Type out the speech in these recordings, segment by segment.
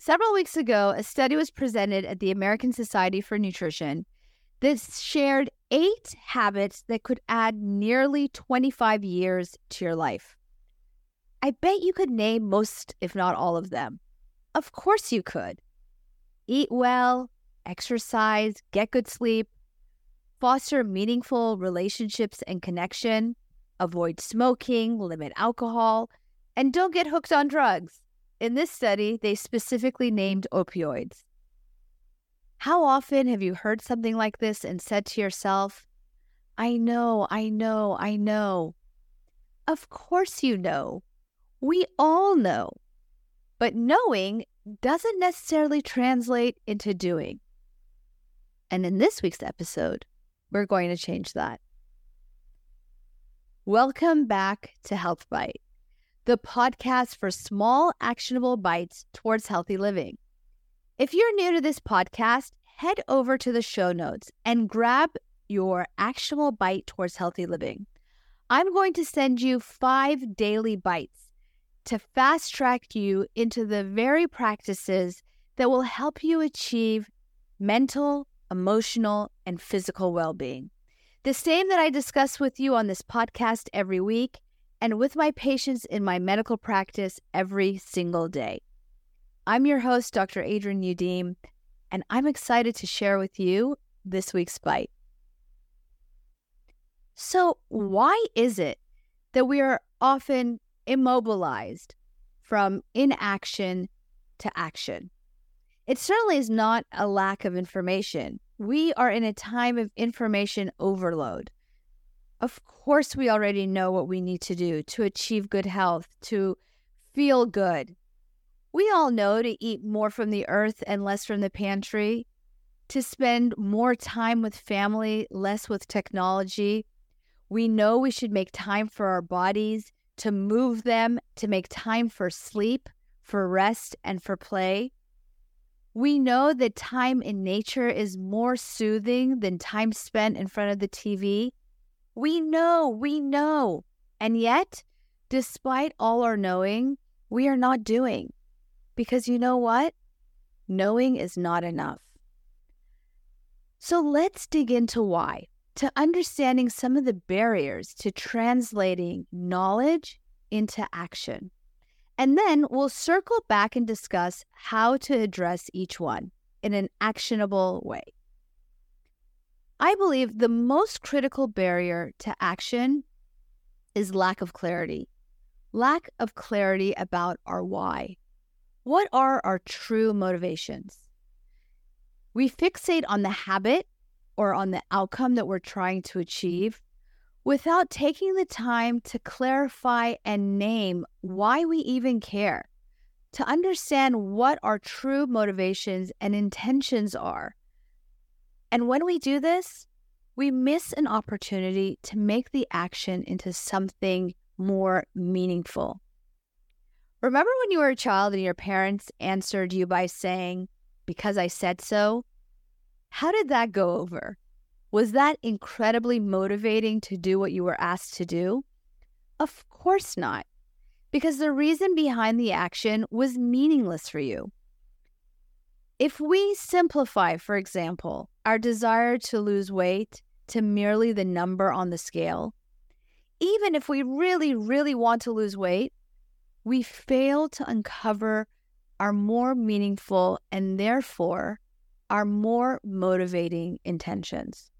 Several weeks ago, a study was presented at the American Society for Nutrition that shared eight habits that could add nearly 25 years to your life. I bet you could name most, if not all of them. Of course, you could. Eat well, exercise, get good sleep, foster meaningful relationships and connection, avoid smoking, limit alcohol, and don't get hooked on drugs. In this study, they specifically named opioids. How often have you heard something like this and said to yourself, I know, I know, I know? Of course you know. We all know. But knowing doesn't necessarily translate into doing. And in this week's episode, we're going to change that. Welcome back to Health Bite the podcast for small, actionable bites towards healthy living. If you're new to this podcast, head over to the show notes and grab your actionable bite towards healthy living. I'm going to send you five daily bites to fast track you into the very practices that will help you achieve mental, emotional, and physical well being. The same that I discuss with you on this podcast every week and with my patients in my medical practice every single day. I'm your host, Dr. Adrienne Youdim, and I'm excited to share with you this week's bite. So, why is it that we are often immobilized from inaction to action? It certainly is not a lack of information. We are in a time of information overload. Of course, we already know what we need to do to achieve good health, to feel good. We all know to eat more from the earth and less from the pantry, to spend more time with family, less with technology. We know we should make time for our bodies, to move them, to make time for sleep, for rest, and for play. We know that time in nature is more soothing than time spent in front of the TV. We know, we know. And yet, despite all our knowing, we are not doing. Because you know what? Knowing is not enough. So let's dig into why, to understanding some of the barriers to translating knowledge into action. And then we'll circle back and discuss how to address each one in an actionable way. I believe the most critical barrier to action is lack of clarity. Lack of clarity about our why. What are our true motivations? We fixate on the habit or on the outcome that we're trying to achieve without taking the time to clarify and name why we even care, to understand what our true motivations and intentions are and when we do this, we miss an opportunity to make the action into something more meaningful. Remember when you were a child and your parents answered you by saying, Because I said so? How did that go over? Was that incredibly motivating to do what you were asked to do? Of course not, because the reason behind the action was meaningless for you. If we simplify, for example, our desire to lose weight to merely the number on the scale, even if we really, really want to lose weight, we fail to uncover our more meaningful and therefore our more motivating intentions.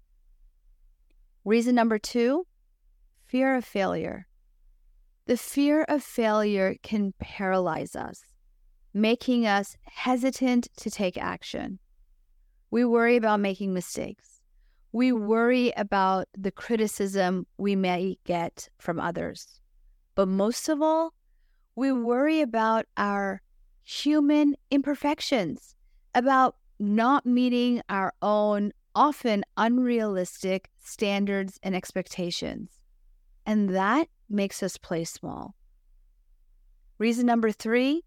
Reason number two fear of failure. The fear of failure can paralyze us making us hesitant to take action. We worry about making mistakes. We mm-hmm. worry about the criticism we may get from others. But most of all, we worry about our human imperfections, about not meeting our own often unrealistic standards and expectations. And that makes us play small. Reason number three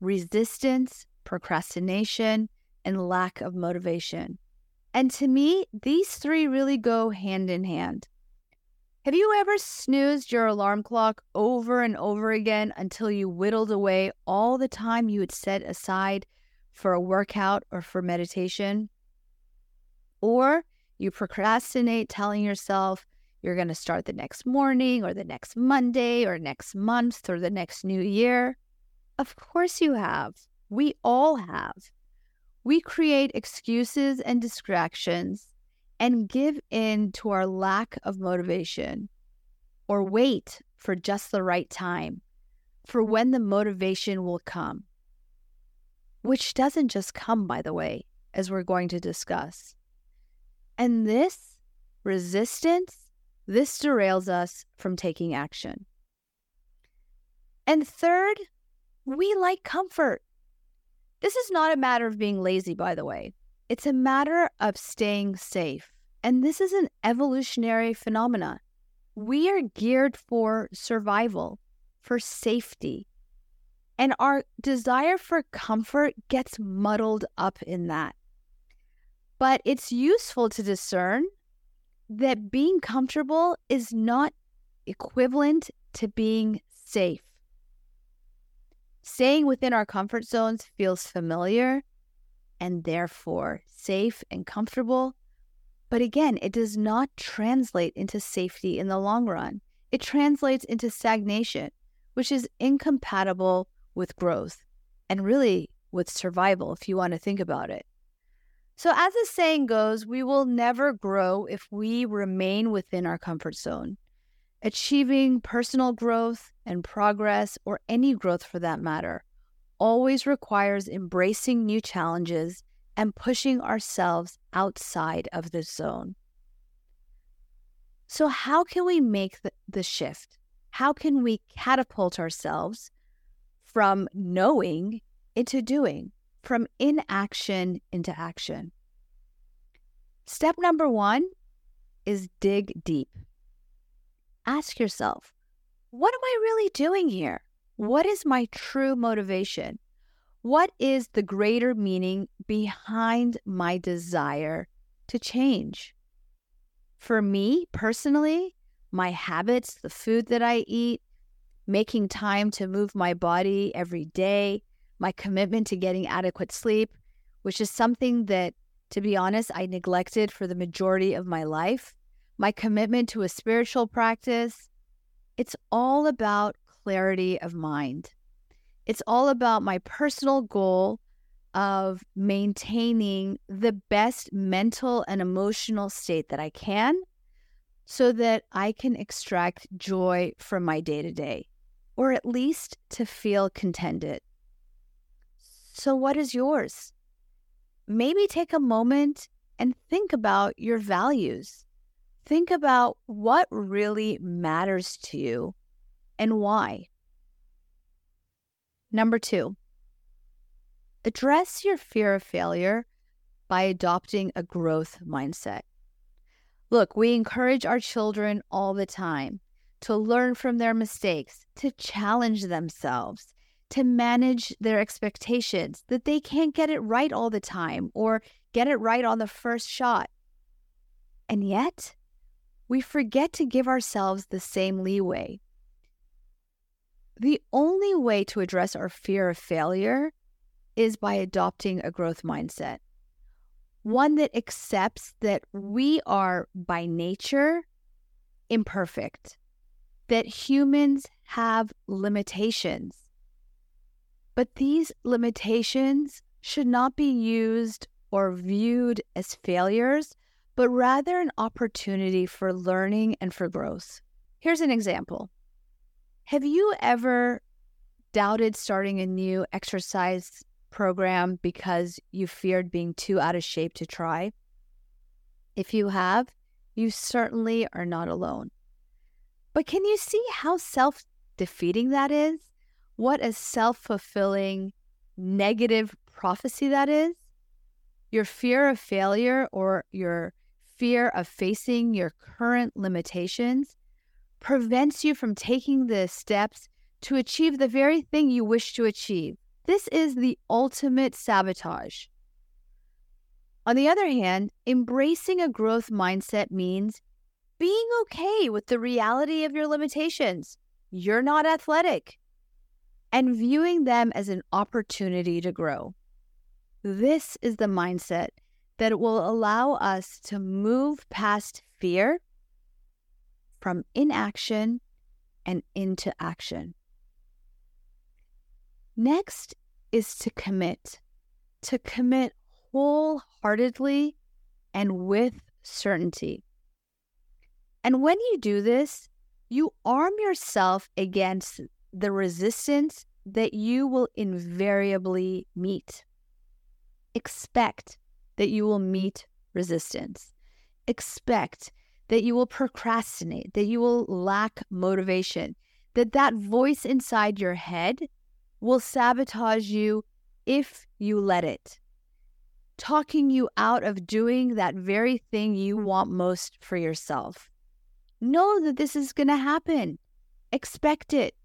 resistance, procrastination, and lack of motivation. And to me, these three really go hand in hand. Have you ever snoozed your alarm clock over and over again until you whittled away all the time you had set aside for a workout or for meditation? Or you procrastinate telling yourself you're going to start the next morning or the next Monday or next month or the next new year? Of course you have. We all have. We create excuses and distractions and give in to our lack of motivation or wait for just the right time for when the motivation will come, which doesn't just come, by the way, as we're going to discuss. And this resistance, this derails us from taking action. And third, we like comfort. This is not a matter of being lazy, by the way. It's a matter of staying safe. And this is an evolutionary phenomenon. We are geared for survival, for safety. And our desire for comfort gets muddled up in that. But it's useful to discern that being comfortable is not equivalent to being safe. Staying within our comfort zones feels familiar and therefore safe and comfortable. But again, it does not translate into safety in the long run. It translates into stagnation, which is incompatible with growth and really with survival, if you want to think about it. So, as the saying goes, we will never grow if we remain within our comfort zone. Achieving personal growth and progress, or any growth for that matter, always requires embracing new challenges and pushing ourselves outside of the zone. So, how can we make the, the shift? How can we catapult ourselves from knowing into doing, from inaction into action? Step number one is dig deep. Ask yourself, what am I really doing here? What is my true motivation? What is the greater meaning behind my desire to change? For me personally, my habits, the food that I eat, making time to move my body every day, my commitment to getting adequate sleep, which is something that, to be honest, I neglected for the majority of my life, my commitment to a spiritual practice. It's all about clarity of mind. It's all about my personal goal of maintaining the best mental and emotional state that I can so that I can extract joy from my day to day, or at least to feel contented. So, what is yours? Maybe take a moment and think about your values. Think about what really matters to you and why. Number two, address your fear of failure by adopting a growth mindset. Look, we encourage our children all the time to learn from their mistakes, to challenge themselves, to manage their expectations that they can't get it right all the time or get it right on the first shot. And yet, we forget to give ourselves the same leeway. The only way to address our fear of failure is by adopting a growth mindset, one that accepts that we are by nature imperfect, that humans have limitations. But these limitations should not be used or viewed as failures, but rather an opportunity for learning and for growth. Here's an example have you ever doubted starting a new exercise program because you feared being too out of shape to try? If you have, you certainly are not alone. But can you see how self defeating that is? What a self fulfilling negative prophecy that is? Your fear of failure or your fear of facing your current limitations prevents you from taking the steps to achieve the very thing you wish to achieve. This is the ultimate sabotage. On the other hand, embracing a growth mindset means being okay with the reality of your limitations. You're not athletic, and viewing them as an opportunity to grow. This is the mindset that will allow us to move past fear from inaction and into action. Next is to commit, to commit wholeheartedly and with certainty. And when you do this, you arm yourself against the resistance that you will invariably meet. Expect that you will meet resistance. Expect that you will procrastinate, that you will lack motivation, that that voice inside your head will sabotage you if you let it, talking you out of doing that very thing you hmm. want most for yourself. Know that this is going to happen. Expect it.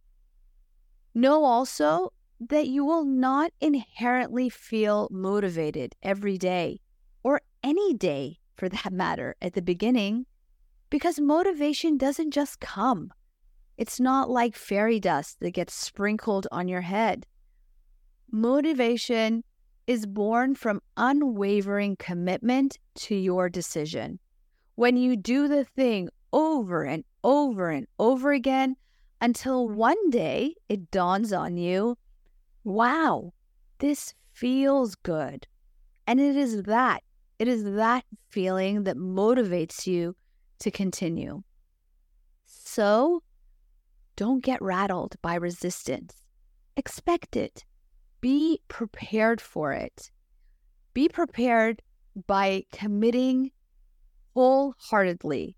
Know also that you will not inherently feel motivated every day any day for that matter at the beginning because motivation doesn't just come. It's not like fairy dust that gets sprinkled on your head. Motivation is born from unwavering commitment to your decision. When you do the thing over and over and over again until one day it dawns on you wow, this feels good. And it is that, it is that feeling that motivates you to continue. So don't get rattled by resistance. Expect it. Be prepared for it. Be prepared by committing wholeheartedly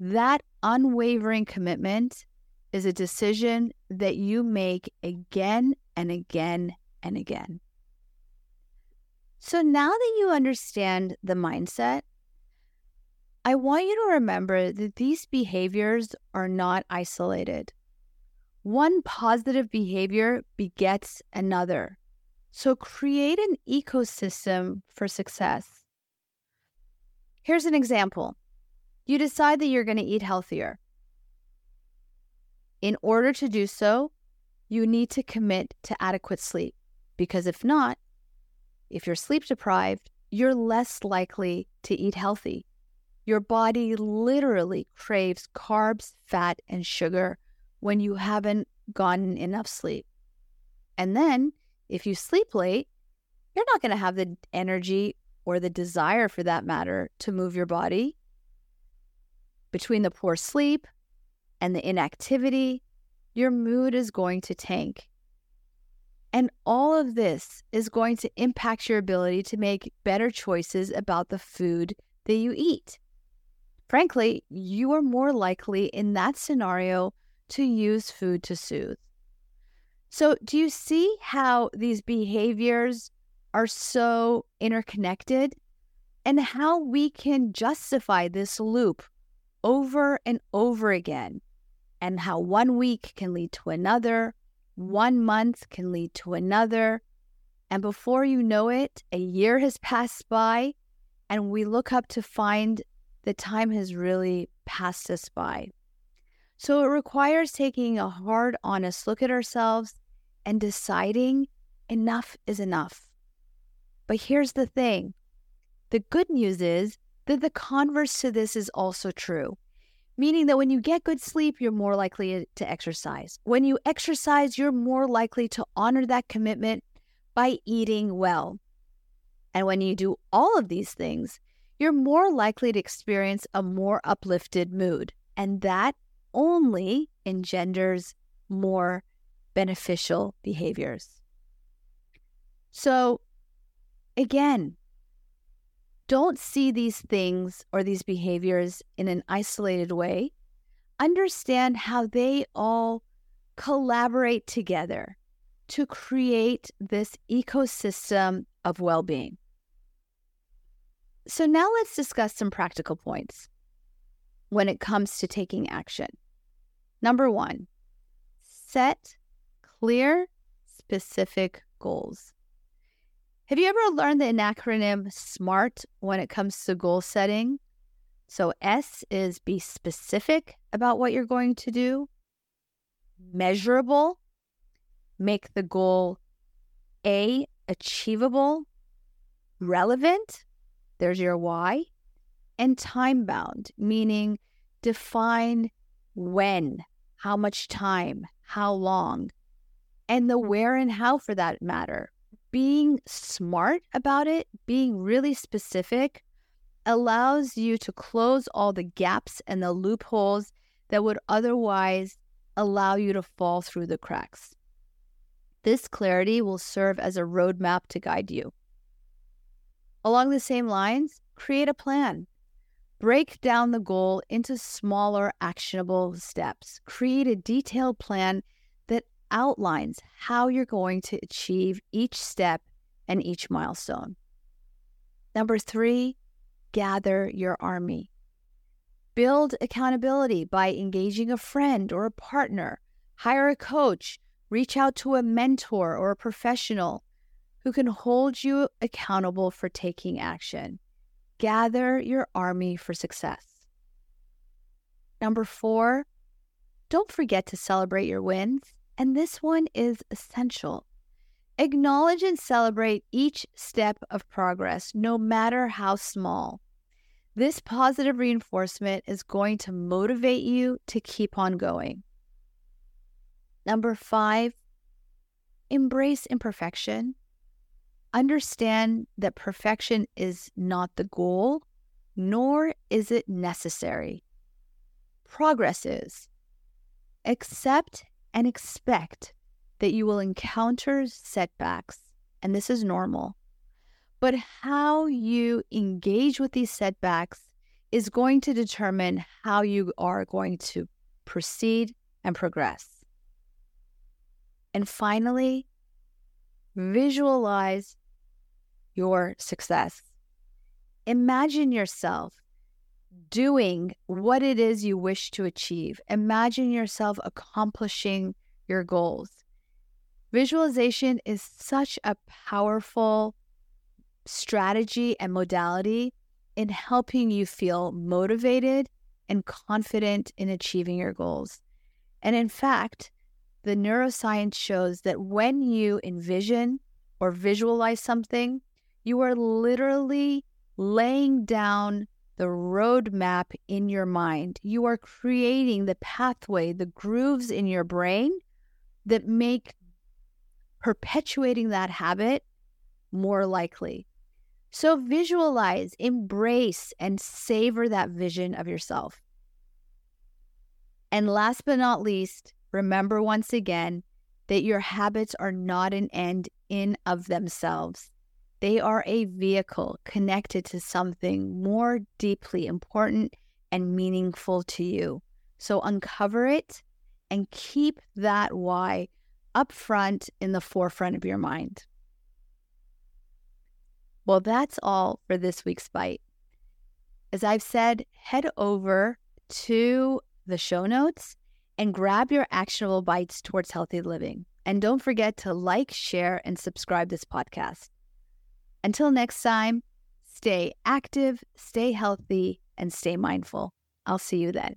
that unwavering commitment is a decision that you make again and again and again. So now that you understand the mindset, I want you to remember that these behaviors are not isolated. One positive behavior begets another. So create an ecosystem for success. Here's an example you decide that you're going to eat healthier. In order to do so, you need to commit to adequate sleep because if not, if you're sleep deprived, you're less likely to eat healthy. Your body literally craves carbs, fat, and sugar when you haven't gotten enough sleep. And then, if you sleep late, you're not going to have the energy or the desire for that matter to move your body between the poor sleep and the inactivity, your mood is going to tank. And all of this is going to impact your ability to make better choices about the food that you eat. Frankly, you are more likely in that scenario to use food to soothe. So, do you see how these behaviors are so interconnected and how we can justify this loop over and over again, and how one week can lead to another, one month can lead to another. And before you know it, a year has passed by, and we look up to find the time has really passed us by. So it requires taking a hard, honest look at ourselves and deciding enough is enough. But here's the thing the good news is that the converse to this is also true, meaning that when you get good sleep, you're more likely eh, to exercise. When you exercise, you're more likely to honor that commitment by eating well. And when you do all of these things, you're more likely to experience a more uplifted mood. And that only engenders more beneficial behaviors. So, again, don't see these things or these behaviors in an isolated way. Understand how they all collaborate together to create this ecosystem of well being. So, now let's discuss some practical points when it comes to taking action. Number one, set clear, specific goals. Have you ever learned the acronym SMART when it comes to goal setting? So, S is be specific about what you're going to do, measurable, make the goal A, achievable, relevant, there's your why, and time bound, meaning define when, how much time, how long, and the where and how for that matter. Being smart about it, being really specific, allows you to close all the gaps and the loopholes that would otherwise allow you to fall through the cracks. This clarity will serve as a roadmap to guide you. Along the same lines, create a plan. Break down the goal into smaller, actionable steps. Create a detailed plan outlines how you're going to achieve each step and each milestone. Number three, gather your army. Build accountability by engaging a friend or a partner, hire a coach, reach out to a mentor or a professional who can hold you accountable for taking action. Gather your army for success. Number four, don't forget to celebrate your wins. And this one is essential. Acknowledge and celebrate each step of progress, no matter how small. This positive reinforcement is going to motivate you to keep on going. Number five, embrace imperfection. Understand that perfection is not the goal, nor is it necessary. Progress is. Accept and expect that you will encounter setbacks, and this is normal. But how you engage with these setbacks is going to determine how you are going to proceed and progress. And finally, visualize your success. Imagine yourself doing what it is you wish to achieve. Imagine yourself accomplishing your goals. Visualization is such a powerful strategy and modality in helping you feel motivated and confident in achieving your goals. And in fact, the neuroscience shows that when you envision or visualize something, you are literally laying down the roadmap in your mind. You are creating the pathway, the grooves in your brain that make perpetuating that habit more likely. So visualize, embrace, and savor that vision of yourself. And last but not least, remember once again that your habits are not an end in of themselves. They are a vehicle connected to something more deeply important and meaningful to you. So uncover it and keep that why up front in the forefront of your mind. Well, that's all for this week's bite. As I've said, head over to the show notes and grab your actionable bites towards healthy living. And don't forget to like, share, and subscribe this podcast. Until next time, stay active, stay healthy, and stay mindful. I'll see you then.